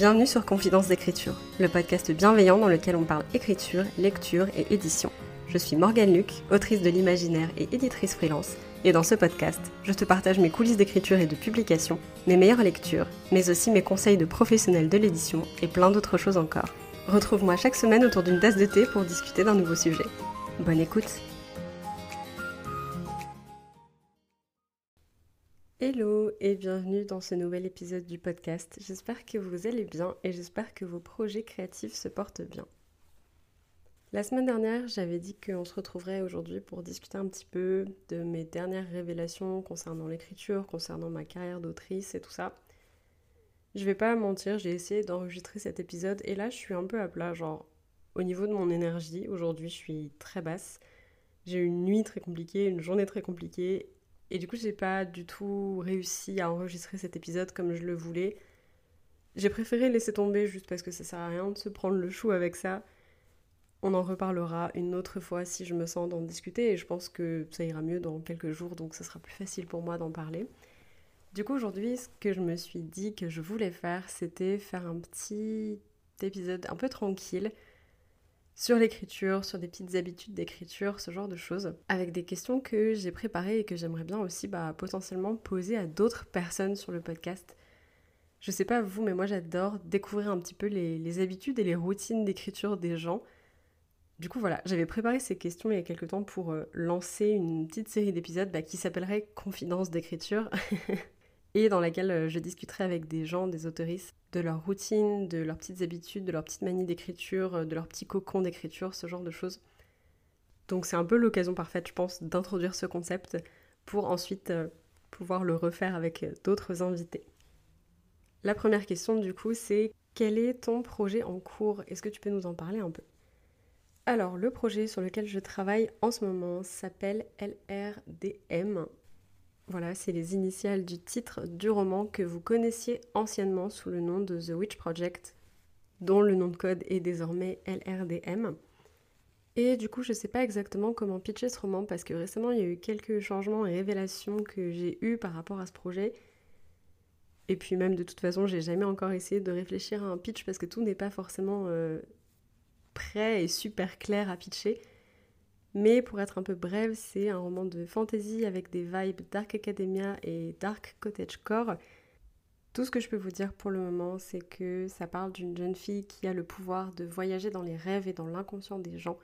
Bienvenue sur Confidence d'écriture, le podcast bienveillant dans lequel on parle écriture, lecture et édition. Je suis Morgane Luc, autrice de l'imaginaire et éditrice freelance, et dans ce podcast, je te partage mes coulisses d'écriture et de publication, mes meilleures lectures, mais aussi mes conseils de professionnels de l'édition et plein d'autres choses encore. Retrouve-moi chaque semaine autour d'une tasse de thé pour discuter d'un nouveau sujet. Bonne écoute Hello et bienvenue dans ce nouvel épisode du podcast. J'espère que vous allez bien et j'espère que vos projets créatifs se portent bien. La semaine dernière, j'avais dit qu'on se retrouverait aujourd'hui pour discuter un petit peu de mes dernières révélations concernant l'écriture, concernant ma carrière d'autrice et tout ça. Je vais pas mentir, j'ai essayé d'enregistrer cet épisode et là je suis un peu à plat, genre au niveau de mon énergie, aujourd'hui je suis très basse. J'ai eu une nuit très compliquée, une journée très compliquée et du coup, j'ai pas du tout réussi à enregistrer cet épisode comme je le voulais. J'ai préféré laisser tomber juste parce que ça sert à rien de se prendre le chou avec ça. On en reparlera une autre fois si je me sens d'en discuter et je pense que ça ira mieux dans quelques jours donc ce sera plus facile pour moi d'en parler. Du coup, aujourd'hui, ce que je me suis dit que je voulais faire, c'était faire un petit épisode un peu tranquille sur l'écriture, sur des petites habitudes d'écriture, ce genre de choses, avec des questions que j'ai préparées et que j'aimerais bien aussi bah, potentiellement poser à d'autres personnes sur le podcast. Je sais pas vous, mais moi j'adore découvrir un petit peu les, habitudes et les routines d'écriture des gens. Du coup voilà, j'avais préparé ces questions il y a quelques temps pour euh, lancer une petite série d'épisodes bah, qui s'appellerait Confidence d'écriture. et dans laquelle euh, je discuterai avec des gens, des autoristes, de leur routine, de leurs petites habitudes, de leurs petites manies d'écriture, euh, de leurs petits cocons d'écriture, ce genre de choses. Donc c'est un peu l'occasion parfaite, je pense, d'introduire ce concept pour ensuite euh, pouvoir le refaire avec d'autres invités. La première question du coup c'est quel est ton projet en cours? Est-ce que tu peux nous en parler un peu? Alors, le projet sur lequel je travaille en ce moment s'appelle LRDM, voilà, c'est les initiales du titre du roman que vous connaissiez anciennement sous le nom de The Witch Project, dont le nom de code est désormais LRDM. Et du coup, je ne sais pas exactement comment pitcher ce roman parce que récemment, il y a eu quelques changements et révélations que j'ai eues par rapport à ce projet. Et puis même de toute façon, j'ai jamais encore essayé de réfléchir à un pitch parce que tout n'est pas forcément euh, prêt et super clair à pitcher. Mais pour être un peu brève, c'est un roman de fantasy avec des vibes Dark Academia et Dark Cottagecore. Tout ce que je peux vous dire pour le moment, c'est que ça parle d'une jeune fille qui a le pouvoir de voyager dans les rêves et dans l'inconscient des gens.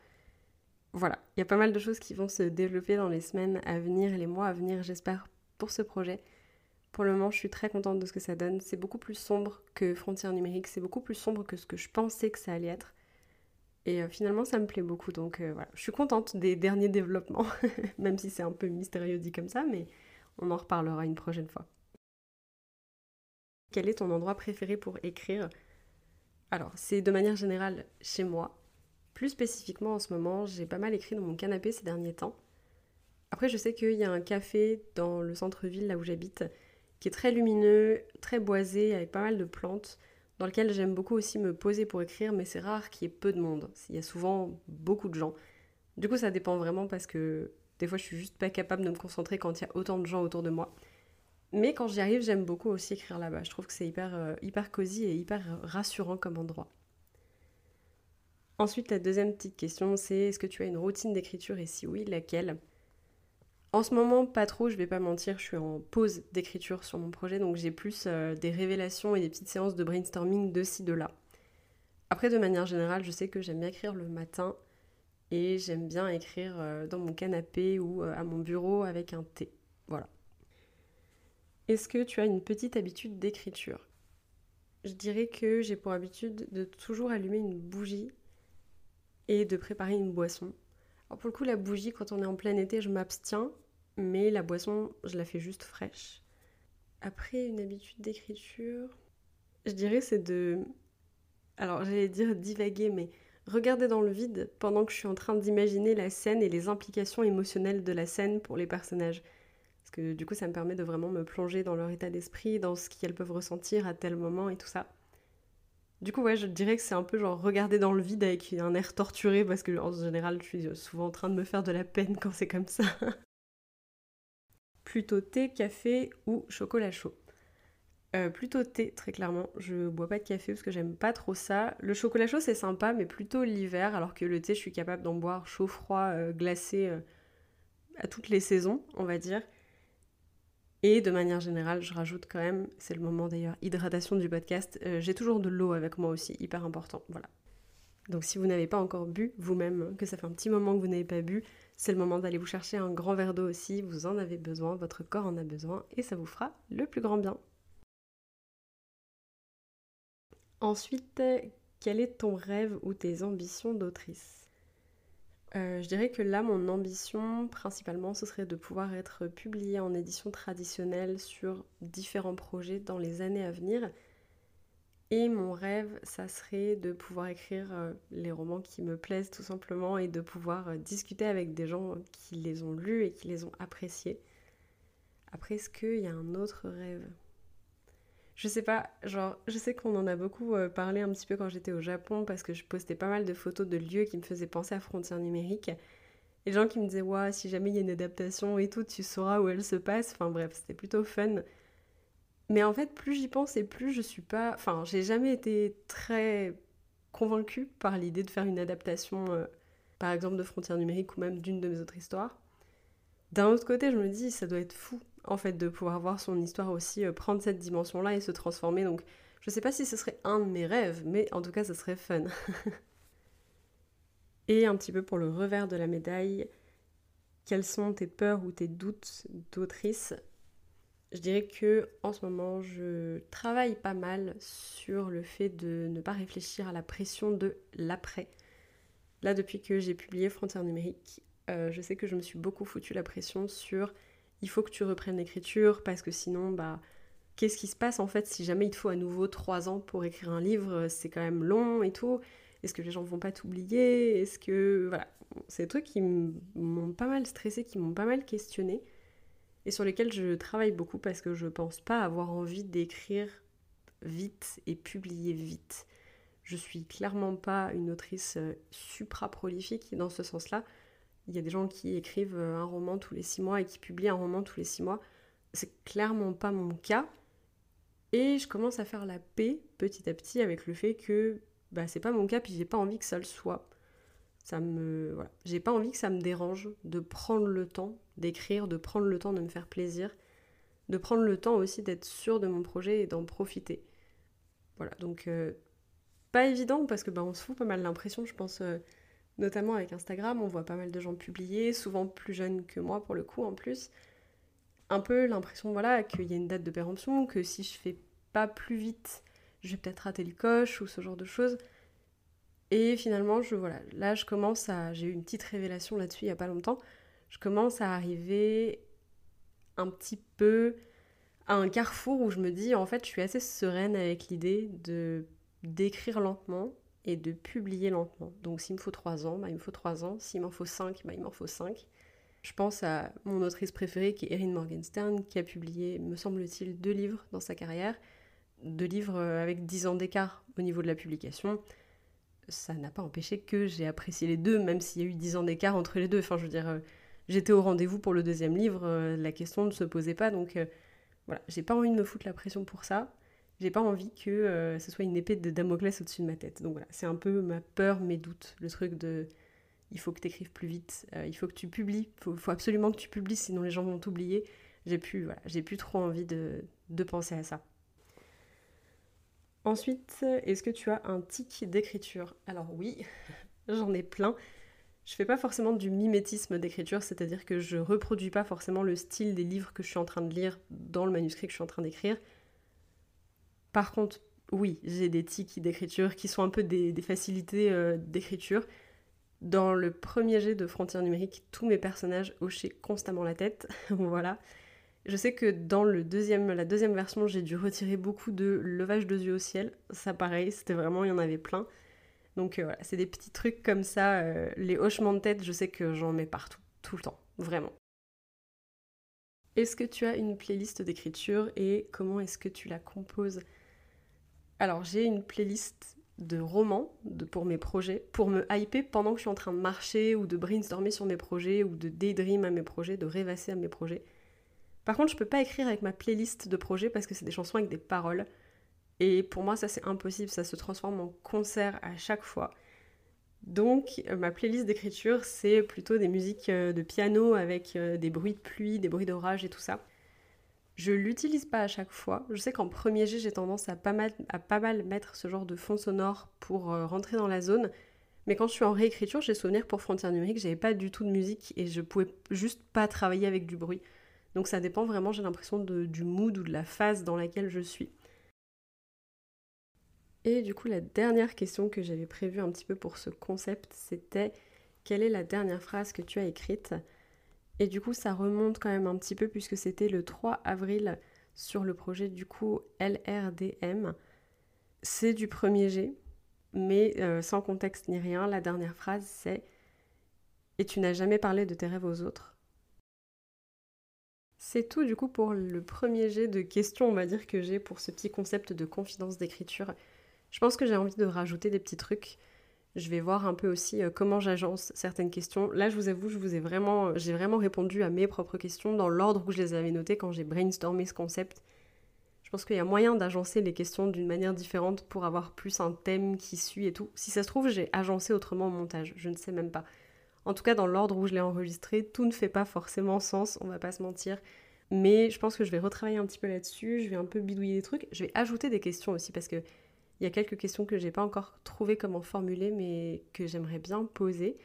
Voilà, il y a pas mal de choses qui vont se développer dans les semaines à venir et les mois à venir, j'espère, pour ce projet. Pour le moment, je suis très contente de ce que ça donne. C'est beaucoup plus sombre que Frontières numériques, c'est beaucoup plus sombre que ce que je pensais que ça allait être. Et euh, finalement, ça me plaît beaucoup. Donc euh, voilà, je suis contente des derniers développements, même si c'est un peu mystérieux dit comme ça, mais on en reparlera une prochaine fois. Quel est ton endroit préféré pour écrire? Alors, c'est de manière générale chez moi. Plus spécifiquement en ce moment, j'ai pas mal écrit dans mon canapé ces derniers temps. Après, je sais qu'il y a un café dans le centre-ville, là où j'habite, qui est très lumineux, très boisé, avec pas mal de plantes dans lequel j'aime beaucoup aussi me poser pour écrire, mais c'est rare qu'il y ait peu de monde. Il y a souvent beaucoup de gens. Du coup, ça dépend vraiment parce que des fois, je suis juste pas capable de me concentrer quand il y a autant de gens autour de moi. Mais quand j'y arrive, j'aime beaucoup aussi écrire là-bas. Je trouve que c'est hyper, euh, cosy et hyper rassurant comme endroit. Ensuite, la deuxième petite question, c'est est-ce que tu as une routine d'écriture et si oui, laquelle? En ce moment, pas trop, je vais pas mentir, je suis en pause d'écriture sur mon projet, donc j'ai plus euh, des révélations et des petites séances de brainstorming de ci, de là. Après, de manière générale, je sais que j'aime bien écrire le matin et j'aime bien écrire euh, dans mon canapé ou euh, à mon bureau avec un thé. Voilà. Est-ce que tu as une petite habitude d'écriture? Je dirais que j'ai pour habitude de toujours allumer une bougie et de préparer une boisson. Alors pour le coup, la bougie, quand on est en plein été, je m'abstiens mais la boisson, je la fais juste fraîche. Après, une habitude d'écriture, je dirais c'est de... Alors j'allais dire divaguer, mais regarder dans le vide pendant que je suis en train d'imaginer la scène et les implications émotionnelles de la scène pour les personnages. Parce que du coup, ça me permet de vraiment me plonger dans leur état d'esprit, dans ce qu'elles peuvent ressentir à tel moment et tout ça. Du coup, ouais, je dirais que c'est un peu genre regarder dans le vide avec un air torturé parce que en général, je suis souvent en train de me faire de la peine quand c'est comme ça. plutôt thé, café ou chocolat chaud euh, plutôt thé, très clairement. Je bois pas de café parce que j'aime pas trop ça. Le chocolat chaud, c'est sympa, mais plutôt l'hiver, alors que le thé, je suis capable d'en boire chaud, froid, euh, glacé euh, à toutes les saisons, on va dire. Et de manière générale, je rajoute quand même, c'est le moment d'ailleurs, hydratation du podcast, j'ai toujours de l'eau avec moi aussi, hyper important. Voilà. Donc si vous n'avez pas encore bu vous-même, que ça fait un petit moment que vous n'avez pas bu, c'est le moment d'aller vous chercher un grand verre d'eau aussi, vous en avez besoin, votre corps en a besoin, et ça vous fera le plus grand bien. Ensuite, quel est ton rêve ou tes ambitions d'autrice? Euh, Je dirais que là, mon ambition, principalement, ce serait de pouvoir être publiée en édition traditionnelle sur différents projets dans les années à venir. Et mon rêve, ça serait de pouvoir écrire euh, les romans qui me plaisent tout simplement et de pouvoir euh, discuter avec des gens qui les ont lus et qui les ont appréciés. Après, est-ce qu'il y a un autre rêve? Je sais pas, genre, je sais qu'on en a beaucoup euh, parlé un petit peu quand j'étais au Japon parce que je postais pas mal de photos de lieux qui me faisaient penser à Frontières numériques. Et les gens qui me disaient, ouais, si jamais il y a une adaptation et tout, tu sauras où elle se passe. Enfin bref, c'était plutôt fun. Mais en fait, plus j'y pense et plus je suis pas. Enfin, j'ai jamais été très convaincue par l'idée de faire une adaptation, euh, par exemple, de Frontières numériques ou même d'une de mes autres histoires. D'un autre côté, je me dis, ça doit être fou en fait, de pouvoir voir son histoire aussi euh, prendre cette dimension-là et se transformer. Donc, je sais pas si ce serait un de mes rêves, mais en tout cas, ce serait fun. et un petit peu pour le revers de la médaille, quelles sont tes peurs ou tes doutes d'autrice? Je dirais que en ce moment, je travaille pas mal sur le fait de ne pas réfléchir à la pression de l'après. Là, depuis que j'ai publié Frontières numériques, euh, je sais que je me suis beaucoup foutu la pression sur il faut que tu reprennes l'écriture parce que sinon, bah, qu'est-ce qui se passe en fait si jamais il te faut à nouveau trois ans pour écrire un livre C'est quand même long et tout. Est-ce que les gens vont pas t'oublier? Est-ce que. Voilà. C'est des trucs qui m'ont pas mal stressé, qui m'ont pas mal questionné et sur lesquels je travaille beaucoup parce que je pense pas avoir envie d'écrire vite et publier vite. Je suis clairement pas une autrice euh, supra prolifique dans ce sens-là. Il y a des gens qui écrivent euh, un roman tous les six mois et qui publient un roman tous les six mois. C'est clairement pas mon cas. Et je commence à faire la paix petit à petit avec le fait que bah, c'est pas mon cas, puis j'ai pas envie que ça le soit. Ça me. J'ai pas envie que ça me dérange de prendre le temps d'écrire, de prendre le temps de me faire plaisir, de prendre le temps aussi d'être sûr de mon projet et d'en profiter. Voilà, donc euh, pas évident parce que bah, on se fout pas mal l'impression, je pense. Euh, Notamment avec Instagram, on voit pas mal de gens publier, souvent plus jeunes que moi pour le coup en plus. Un peu l'impression voilà, qu'il y a une date de péremption, que si je fais pas plus vite, je vais peut-être rater le coche ou ce genre de choses. Et finalement, je voilà, là je commence à. J'ai eu une petite révélation là-dessus il y a pas longtemps. Je commence à arriver un petit peu à un carrefour où je me dis en fait je suis assez sereine avec l'idée de d'écrire lentement et de publier lentement. Donc s'il me faut 3 ans, bah, il me faut 3 ans. S'il m'en faut 5, bah, il m'en faut 5. Je pense à mon autrice préférée qui est Erin Morgenstern, qui a publié, me semble-t-il, deux livres dans sa carrière. Deux livres euh, avec 10 ans d'écart au niveau de la publication. Ça n'a pas empêché que j'ai apprécié les deux, même s'il y a eu 10 ans d'écart entre les deux. Enfin, je veux dire, euh, j'étais au rendez-vous pour le deuxième livre, euh, la question ne se posait pas. Donc voilà, j'ai pas envie de me foutre la pression pour ça j'ai pas envie que euh, ce soit une épée de Damoclès au-dessus de ma tête. Donc voilà, c'est un peu ma peur, mes doutes, le truc de il faut que tu écrives plus vite, euh, il faut que tu publies, il faut, absolument que tu publies, sinon les gens vont t'oublier. J'ai plus, j'ai plus trop envie de penser à ça. Ensuite, est-ce que tu as un tic d'écriture? Alors oui, j'en ai plein. Je fais pas forcément du mimétisme d'écriture, c'est-à-dire que je reproduis pas forcément le style des livres que je suis en train de lire dans le manuscrit que je suis en train d'écrire. Par contre, oui, j'ai des tics d'écriture qui sont un peu des, facilités euh, d'écriture. Dans le premier jet de Frontières numériques, tous mes personnages hochaient constamment la tête. voilà. Je sais que dans la deuxième version, j'ai dû retirer beaucoup de levage de yeux au ciel. Ça, pareil, c'était vraiment, il y en avait plein. Donc euh, voilà, c'est des petits trucs comme ça. Euh, les hochements de tête, je sais que j'en mets partout, tout le temps, vraiment. Est-ce que tu as une playlist d'écriture et comment est-ce que tu la composes? Alors j'ai une playlist de romans pour mes projets, pour me hyper pendant que je suis en train de marcher ou de brainstormer sur mes projets ou de daydream à mes projets, de rêvasser à mes projets. Par contre, je peux pas écrire avec ma playlist de projet parce que c'est des chansons avec des paroles. Et pour moi, ça c'est impossible, ça se transforme en concert à chaque fois. Donc, euh, ma playlist d'écriture, c'est plutôt des musiques euh, de piano avec euh, des bruits de pluie, des bruits d'orage et tout ça. Je l'utilise pas à chaque fois. Je sais qu'en premier jet, j'ai tendance à pas, mal, à pas mal mettre ce genre de fond sonore pour rentrer dans la zone. Mais quand je suis en réécriture, j'ai souvenir pour Frontières numériques, j'avais pas du tout de musique et je pouvais juste pas travailler avec du bruit. Donc ça dépend vraiment, j'ai l'impression, du mood ou de la phase dans laquelle je suis. Et du coup, la dernière question que j'avais prévue un petit peu pour ce concept, c'était quelle est la dernière phrase que tu as écrite? Et du coup, ça remonte quand même un petit peu puisque c'était le 3 avril sur le projet du coup LRDM. C'est du premier G, mais euh, sans contexte ni rien. La dernière phrase, c'est Et tu n'as jamais parlé de tes rêves aux autres? C'est tout du coup pour le premier jet de questions, on va dire, que j'ai pour ce petit concept de confidence d'écriture. Je pense que j'ai envie de rajouter des petits trucs. Je vais voir un peu aussi euh, comment j'agence certaines questions. Là, je vous avoue, je vous ai vraiment, j'ai vraiment répondu à mes propres questions dans l'ordre où je les avais notées quand j'ai brainstormé ce concept. Je pense qu'il y a moyen d'agencer les questions d'une manière différente pour avoir plus un thème qui suit et tout. Si ça se trouve, j'ai agencé autrement au montage, je ne sais même pas. En tout cas, dans l'ordre où je l'ai enregistré, tout ne fait pas forcément sens, on va pas se mentir. Mais je pense que je vais retravailler un petit peu là-dessus, je vais un peu bidouiller des trucs. Je vais ajouter des questions aussi parce que il y a quelques questions que j'ai pas encore trouvé comment formuler, mais que j'aimerais bien poser.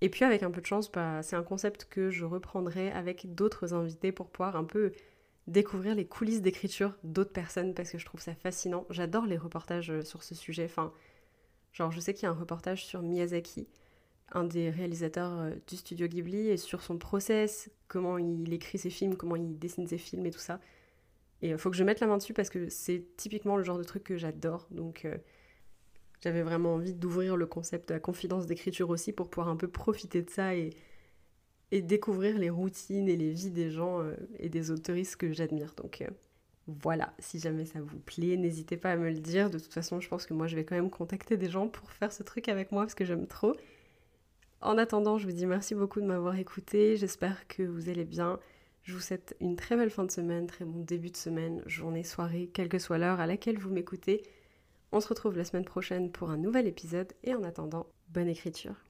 Et puis avec un peu de chance, bah, c'est un concept que je reprendrai avec d'autres invités pour pouvoir un peu découvrir les coulisses d'écriture d'autres personnes parce que je trouve ça fascinant. J'adore les reportages euh, sur ce sujet. Enfin, genre je sais qu'il y a un reportage sur Miyazaki, un des réalisateurs euh, du studio Ghibli, et sur son process, comment il écrit ses films, comment il dessine ses films et tout ça. Et il euh, faut que je mette la main dessus parce que c'est typiquement le genre de truc que j'adore. Donc euh, j'avais vraiment envie d'ouvrir le concept de la confidence d'écriture aussi pour pouvoir un peu profiter de ça et, découvrir les routines et les vies des gens et des autoristes que j'admire. Donc voilà, si jamais ça vous plaît, n'hésitez pas à me le dire. De toute façon, je pense que moi je vais quand même contacter des gens pour faire ce truc avec moi parce que j'aime trop. En attendant, je vous dis merci beaucoup de m'avoir écouté. J'espère que vous allez bien. Je vous souhaite une très belle fin de semaine, très bon début de semaine, journée, soirée, quelle que soit l'heure à laquelle vous m'écoutez. On se retrouve la semaine prochaine pour un nouvel épisode et en attendant, bonne écriture.